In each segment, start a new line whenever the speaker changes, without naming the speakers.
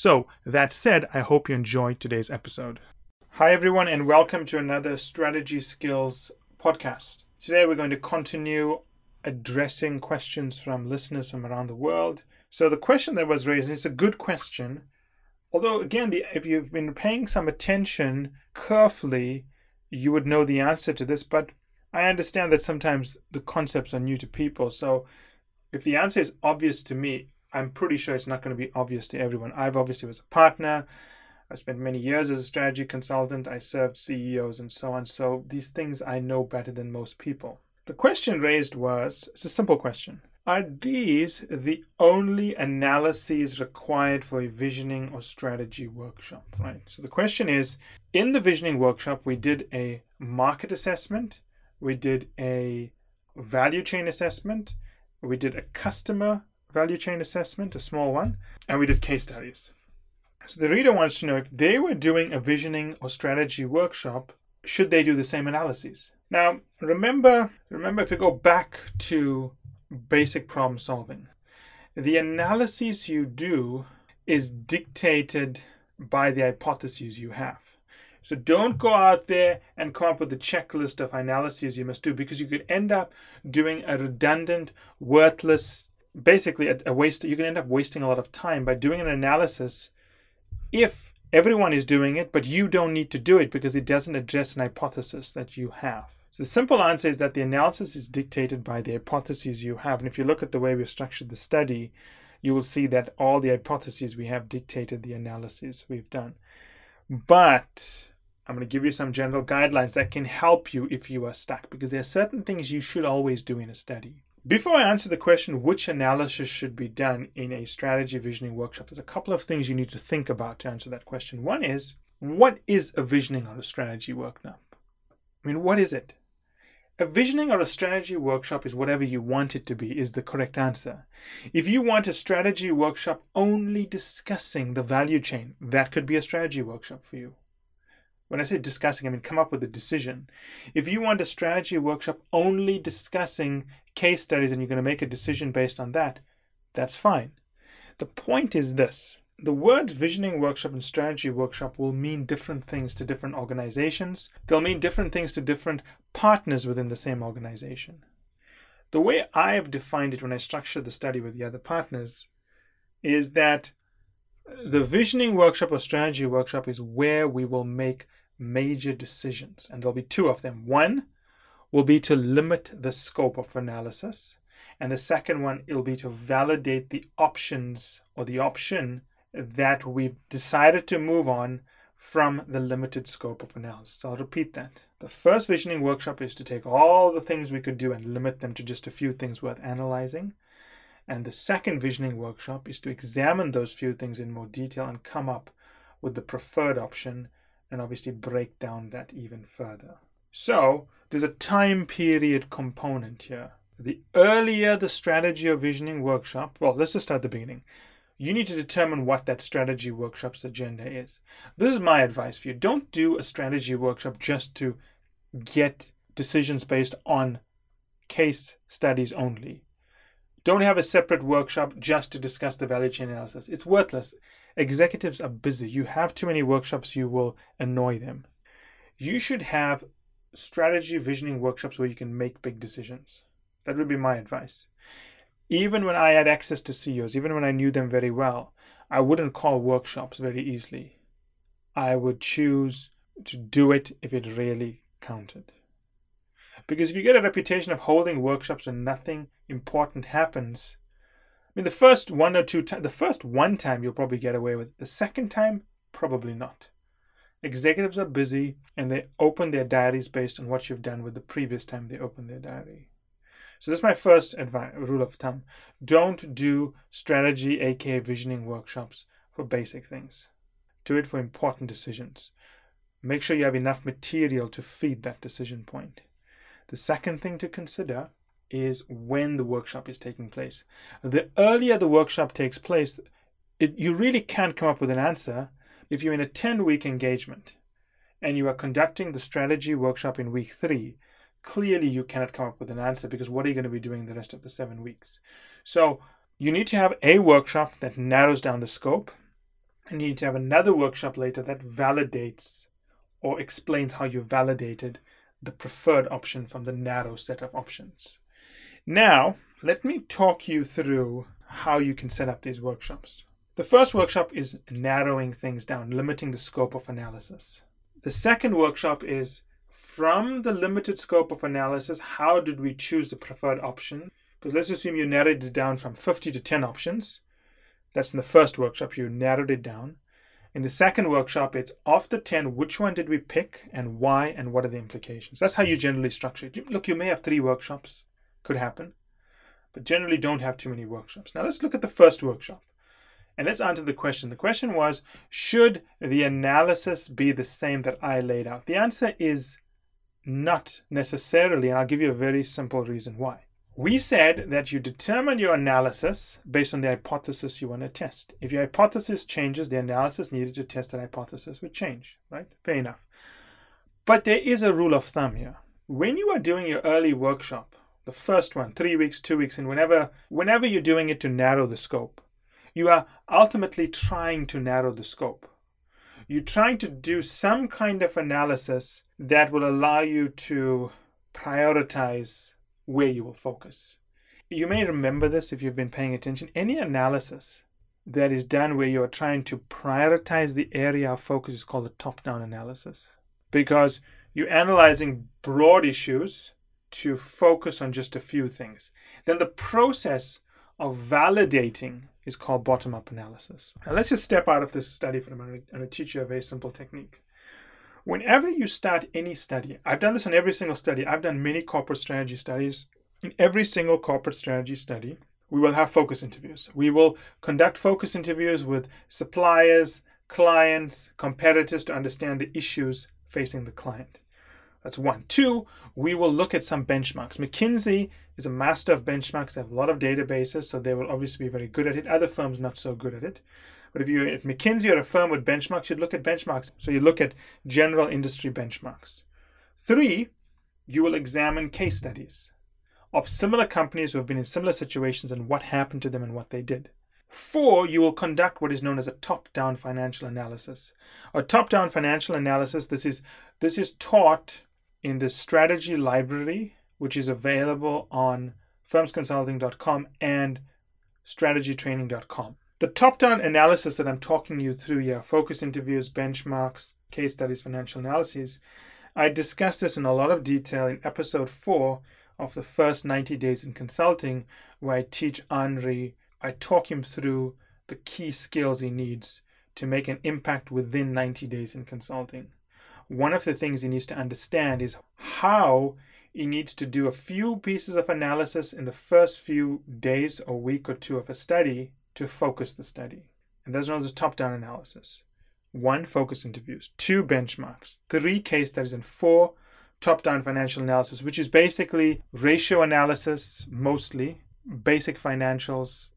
So, that said, I hope you enjoyed today's episode. Hi, everyone, and welcome to another Strategy Skills podcast. Today, we're going to continue addressing questions from listeners from around the world. So, the question that was raised is a good question. Although, again, if you've been paying some attention carefully, you would know the answer to this. But I understand that sometimes the concepts are new to people. So, if the answer is obvious to me, I'm pretty sure it's not going to be obvious to everyone. I've obviously was a partner. I spent many years as a strategy consultant. I served CEOs and so on. So these things I know better than most people. The question raised was it's a simple question. Are these the only analyses required for a visioning or strategy workshop? Right. So the question is in the visioning workshop, we did a market assessment, we did a value chain assessment, we did a customer value chain assessment, a small one, and we did case studies. So the reader wants to know if they were doing a visioning or strategy workshop, should they do the same analyses? Now, remember, remember if you go back to basic problem solving, the analyses you do is dictated by the hypotheses you have. So don't go out there and come up with a checklist of analyses you must do because you could end up doing a redundant, worthless basically a, a waste you can end up wasting a lot of time by doing an analysis if everyone is doing it but you don't need to do it because it doesn't address an hypothesis that you have. So the simple answer is that the analysis is dictated by the hypotheses you have. And if you look at the way we've structured the study you will see that all the hypotheses we have dictated the analysis we've done. But I'm going to give you some general guidelines that can help you if you are stuck because there are certain things you should always do in a study. Before I answer the question which analysis should be done in a strategy visioning workshop, there's a couple of things you need to think about to answer that question. One is what is a visioning or a strategy workshop? I mean, what is it? A visioning or a strategy workshop is whatever you want it to be, is the correct answer. If you want a strategy workshop only discussing the value chain, that could be a strategy workshop for you. When I say discussing, I mean come up with a decision. If you want a strategy workshop only discussing case studies and you're going to make a decision based on that, that's fine. The point is this the words visioning workshop and strategy workshop will mean different things to different organizations. They'll mean different things to different partners within the same organization. The way I have defined it when I structured the study with the other partners is that the visioning workshop or strategy workshop is where we will make major decisions, and there'll be two of them. One will be to limit the scope of analysis, and the second one will be to validate the options or the option that we've decided to move on from the limited scope of analysis. I'll repeat that. The first visioning workshop is to take all the things we could do and limit them to just a few things worth analyzing. And the second visioning workshop is to examine those few things in more detail and come up with the preferred option and obviously break down that even further. So, there's a time period component here. The earlier the strategy or visioning workshop, well, let's just start at the beginning. You need to determine what that strategy workshop's agenda is. This is my advice for you. Don't do a strategy workshop just to get decisions based on case studies only. Don't have a separate workshop just to discuss the value chain analysis. It's worthless. Executives are busy. You have too many workshops, you will annoy them. You should have strategy visioning workshops where you can make big decisions. That would be my advice. Even when I had access to CEOs, even when I knew them very well, I wouldn't call workshops very easily. I would choose to do it if it really counted. Because if you get a reputation of holding workshops and nothing important happens, mean, the first one or two the first one time you'll probably get away with. It. The second time, probably not. Executives are busy and they open their diaries based on what you've done with the previous time they opened their diary. So that's my first advice, rule of thumb. Don't do strategy, aka visioning workshops for basic things. Do it for important decisions. Make sure you have enough material to feed that decision point. The second thing to consider is when the workshop is taking place. The earlier the workshop takes place, it, you really can't come up with an answer if you're in a 10 week engagement and you are conducting the strategy workshop in week three. Clearly, you cannot come up with an answer because what are you going to be doing the rest of the seven weeks? So, you need to have a workshop that narrows down the scope, and you need to have another workshop later that validates or explains how you validated the preferred option from the narrow set of options. Now, let me talk you through how you can set up these workshops. The first workshop is narrowing things down, limiting the scope of analysis. The second workshop is from the limited scope of analysis, how did we choose the preferred option? Because let's assume you narrowed it down from 50 to 10 options. That's in the first workshop, you narrowed it down. In the second workshop, it's of the 10, which one did we pick and why and what are the implications? That's how you generally structure it. Look, you may have three workshops could happen, but generally don't have too many workshops. Now let's look at the first workshop. And let's answer the question. The question was Should the analysis be the same that I laid out? The answer is not necessarily, and I'll give you a very simple reason why. We said that you determine your analysis based on the hypothesis you want to test. If your hypothesis changes, the analysis needed to test that hypothesis would change, right? Fair enough. But there is a rule of thumb here. When you are doing your early workshop, the first one, three weeks, two weeks, and whenever whenever you're doing it to narrow the scope, you are ultimately trying to narrow the scope. You're trying to do some kind of analysis that will allow you to prioritize where you will focus. You may remember this if you've been paying attention. Any analysis that is done where you're trying to prioritize the area of focus is called a top down analysis because you're analyzing broad issues to focus on just a few things. Then the process of validating is called bottom up analysis. Now let's just step out of this study for a moment and teach you a very simple technique. Whenever you start any study, I've done this in every single study, I've done many corporate strategy studies. In every single corporate strategy study, we will have focus interviews. We will conduct focus interviews with suppliers, clients, competitors to understand the issues facing the client. That's one. Two, we will look at some benchmarks. McKinsey is a master of benchmarks. They have a lot of databases, so they will obviously be very good at it. Other firms not so good at it. But if you're at McKinsey or a firm with benchmarks, you'd look at benchmarks. So you look at general industry benchmarks. Three, you will examine case studies of similar companies who have been in similar situations and what happened to them and what they did. Four, you will conduct what is known as a top-down financial analysis. A top-down financial analysis, this is this is taught in the strategy library, which is available on firmsconsulting.com and strategytraining.com. The top down analysis that I'm talking you through here focus interviews, benchmarks, case studies, financial analyses I discussed this in a lot of detail in episode 4 of the first 90 days in consulting, where I teach Henri, I talk him through the key skills he needs to make an impact within 90 days in consulting one of the things he needs to understand is how he needs to do a few pieces of analysis in the first few days or week or two of a study to focus the study. And those are the top down analysis. One, focus interviews. Two, benchmarks. Three, case studies. And four, top down financial analysis, which is basically ratio analysis mostly, basic financials,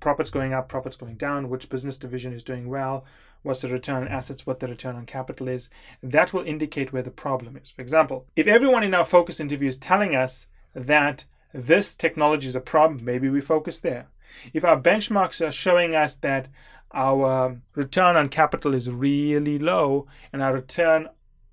profits going up, profits going down, which business division is doing well, what's the return on assets, what the return on capital is. That will indicate where the problem is. For example, if everyone in our focus interview is telling us that this technology is a problem, maybe we focus there. If our benchmarks are showing us that our return on capital is really low and our return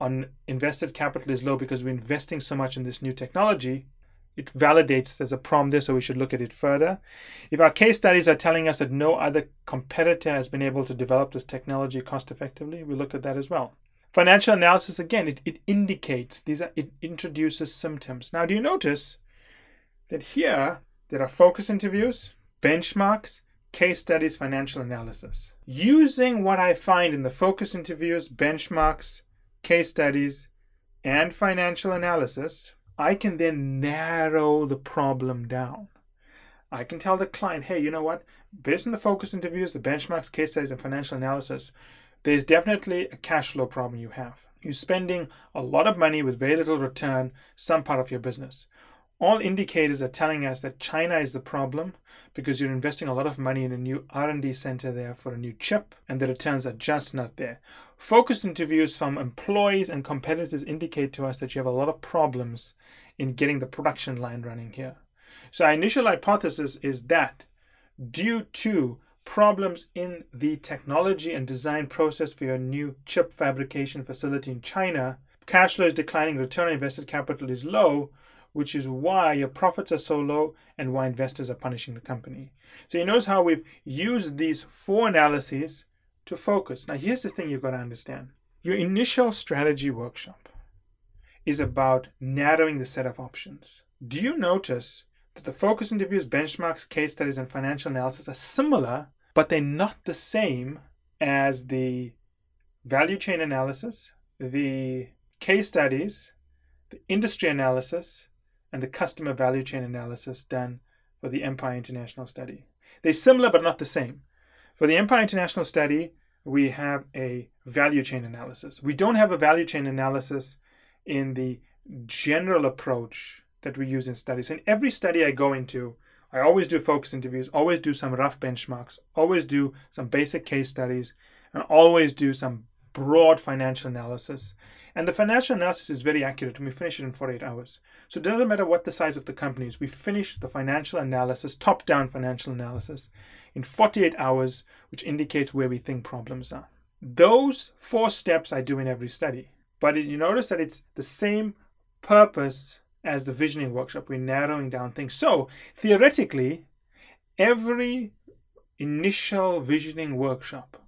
on invested capital is low because we're investing so much in this new technology, it validates there's a problem there, so we should look at it further. If our case studies are telling us that no other competitor has been able to develop this technology cost effectively, we look at that as well. Financial analysis, again, it, it indicates, these are, it introduces symptoms. Now, do you notice that here there are focus interviews, benchmarks, case studies, financial analysis. Using what I find in the focus interviews, benchmarks, case studies, and financial analysis, I can then narrow the problem down. I can tell the client, hey, you know what? Based on the focus interviews, the benchmarks, case studies, and financial analysis, there's definitely a cash flow problem you have. You're spending a lot of money with very little return, some part of your business. All indicators are telling us that China is the problem because you're investing a lot of money in a new R&D center there for a new chip and the returns are just not there. Focus interviews from employees and competitors indicate to us that you have a lot of problems in getting the production line running here. So our initial hypothesis is that due to problems in the technology and design process for your new chip fabrication facility in China, cash flow is declining, return on invested capital is low, which is why your profits are so low and why investors are punishing the company. So you notice how we've used these four analyses to focus. Now, here's the thing you've got to understand your initial strategy workshop is about narrowing the set of options. Do you notice that the focus interviews, benchmarks, case studies, and financial analysis are similar, but they're not the same as the value chain analysis, the case studies, the industry analysis, and the customer value chain analysis done for the Empire International study. They're similar but not the same. For the Empire International study, we have a value chain analysis. We don't have a value chain analysis in the general approach that we use in studies. In every study I go into, I always do focus interviews, always do some rough benchmarks, always do some basic case studies, and always do some broad financial analysis. And the financial analysis is very accurate and we finish it in 48 hours. So it doesn't matter what the size of the company is, we finish the financial analysis, top down financial analysis, in 48 hours, which indicates where we think problems are. Those four steps I do in every study. But you notice that it's the same purpose as the visioning workshop. We're narrowing down things. So theoretically, every initial visioning workshop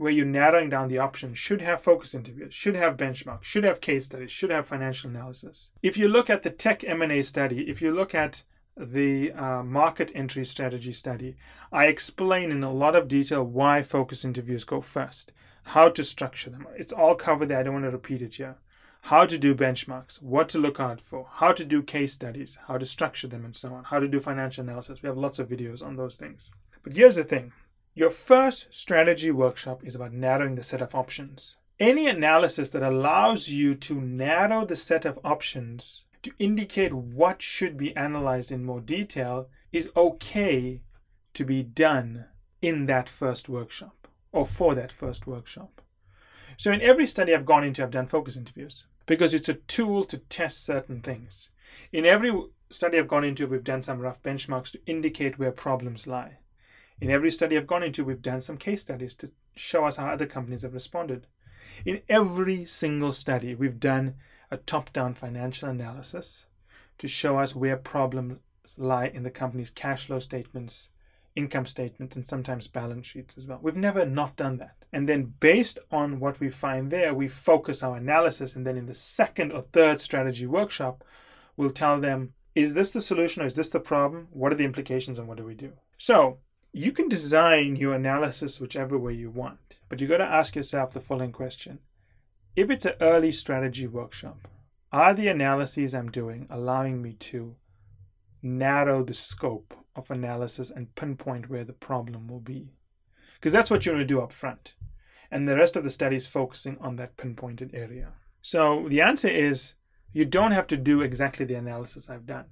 where you're narrowing down the options should have focus interviews, should have benchmarks, should have case studies, should have financial analysis. If you look at the tech M&A study, if you look at the uh, market entry strategy study, I explain in a lot of detail why focus interviews go first, how to structure them. It's all covered there. I don't want to repeat it here. How to do benchmarks, what to look out for, how to do case studies, how to structure them, and so on, how to do financial analysis. We have lots of videos on those things. But here's the thing your first strategy workshop is about narrowing the set of options. Any analysis that allows you to narrow the set of options to indicate what should be analyzed in more detail is okay to be done in that first workshop or for that first workshop. So, in every study I've gone into, I've done focus interviews because it's a tool to test certain things. In every study I've gone into, we've done some rough benchmarks to indicate where problems lie. In every study I've gone into, we've done some case studies to show us how other companies have responded. In every single study, we've done a top down financial analysis to show us where problems lie in the company's cash flow statements, income statements, and sometimes balance sheets as well. We've never not done that. And then, based on what we find there, we focus our analysis. And then, in the second or third strategy workshop, we'll tell them is this the solution or is this the problem? What are the implications and what do we do? So, you can design your analysis whichever way you want, but you've got to ask yourself the following question. If it's an early strategy workshop, are the analyses I'm doing allowing me to narrow the scope of analysis and pinpoint where the problem will be? Because that's what you want to do up front. And the rest of the study is focusing on that pinpointed area. So the answer is you don't have to do exactly the analysis I've done,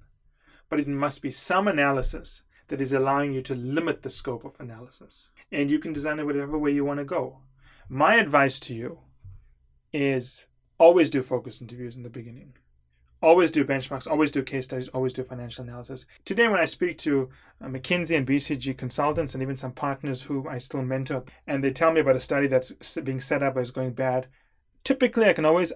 but it must be some analysis that is allowing you to limit the scope of analysis. And you can design it whatever way you want to go. My advice to you is always do focus interviews in the beginning. Always do benchmarks, always do case studies, always do financial analysis. Today, when I speak to uh, McKinsey and BCG consultants and even some partners who I still mentor, and they tell me about a study that's being set up is going bad, typically I can always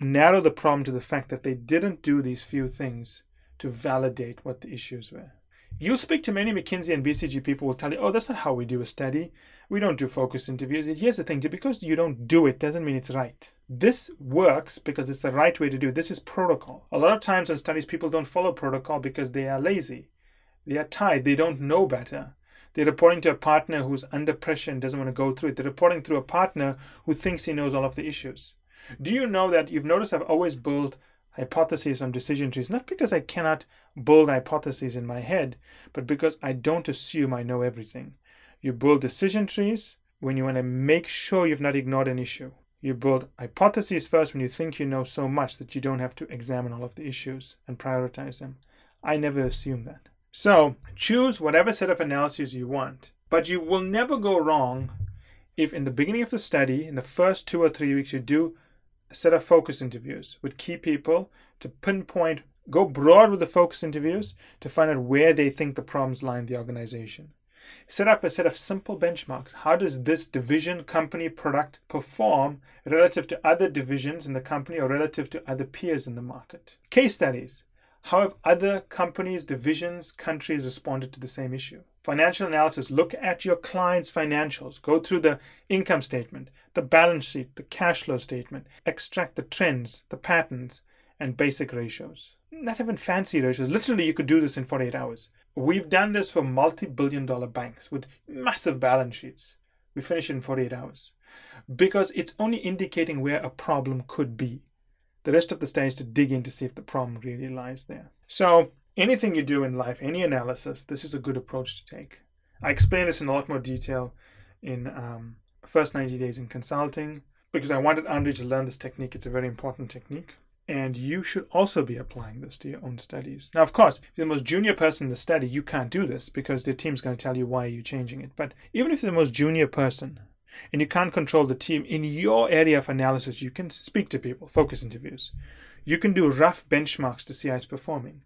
narrow the problem to the fact that they didn't do these few things to validate what the issues were. You'll speak to many McKinsey and BCG people will tell you, oh, that's not how we do a study. We don't do focus interviews. Here's the thing, because you don't do it doesn't mean it's right. This works because it's the right way to do it. This is protocol. A lot of times in studies, people don't follow protocol because they are lazy. They are tired. They don't know better. They're reporting to a partner who's under pressure and doesn't want to go through it. They're reporting through a partner who thinks he knows all of the issues. Do you know that you've noticed I've always built hypotheses on decision trees, not because I cannot build hypotheses in my head, but because I don't assume I know everything. You build decision trees when you want to make sure you've not ignored an issue. You build hypotheses first when you think you know so much that you don't have to examine all of the issues and prioritize them. I never assume that. So choose whatever set of analyses you want, but you will never go wrong if in the beginning of the study, in the first two or three weeks, you do a set of focus interviews with key people to pinpoint, go broad with the focus interviews to find out where they think the problems lie in the organization. Set up a set of simple benchmarks. How does this division, company, product perform relative to other divisions in the company or relative to other peers in the market? Case studies. How have other companies, divisions, countries responded to the same issue? Financial analysis look at your client's financials, go through the income statement, the balance sheet, the cash flow statement, extract the trends, the patterns, and basic ratios. Not even fancy ratios. Literally, you could do this in 48 hours. We've done this for multi billion dollar banks with massive balance sheets. We finish in 48 hours because it's only indicating where a problem could be. The rest of the is to dig in to see if the problem really lies there. So, anything you do in life, any analysis, this is a good approach to take. I explain this in a lot more detail in um, First 90 Days in Consulting because I wanted Andre to learn this technique. It's a very important technique. And you should also be applying this to your own studies. Now, of course, if you're the most junior person in the study, you can't do this because the team's going to tell you why you're changing it. But even if you're the most junior person, and you can't control the team in your area of analysis, you can speak to people, focus interviews. You can do rough benchmarks to see how it's performing.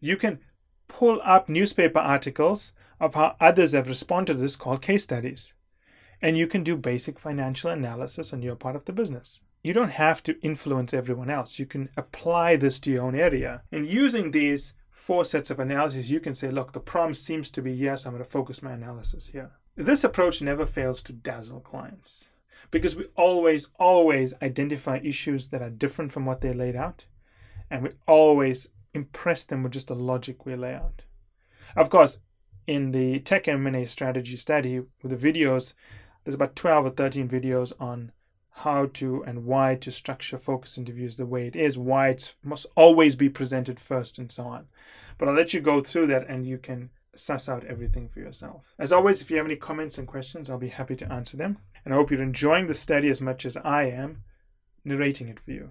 You can pull up newspaper articles of how others have responded to this called case studies. And you can do basic financial analysis on your part of the business. You don't have to influence everyone else. You can apply this to your own area. And using these four sets of analyses, you can say, look, the problem seems to be yes, I'm going to focus my analysis here. This approach never fails to dazzle clients because we always, always identify issues that are different from what they laid out, and we always impress them with just the logic we lay out. Of course, in the tech M&A strategy study with the videos, there's about 12 or 13 videos on how to and why to structure focus interviews the way it is, why it must always be presented first, and so on. But I'll let you go through that and you can suss out everything for yourself. As always, if you have any comments and questions, I'll be happy to answer them. And I hope you're enjoying the study as much as I am narrating it for you.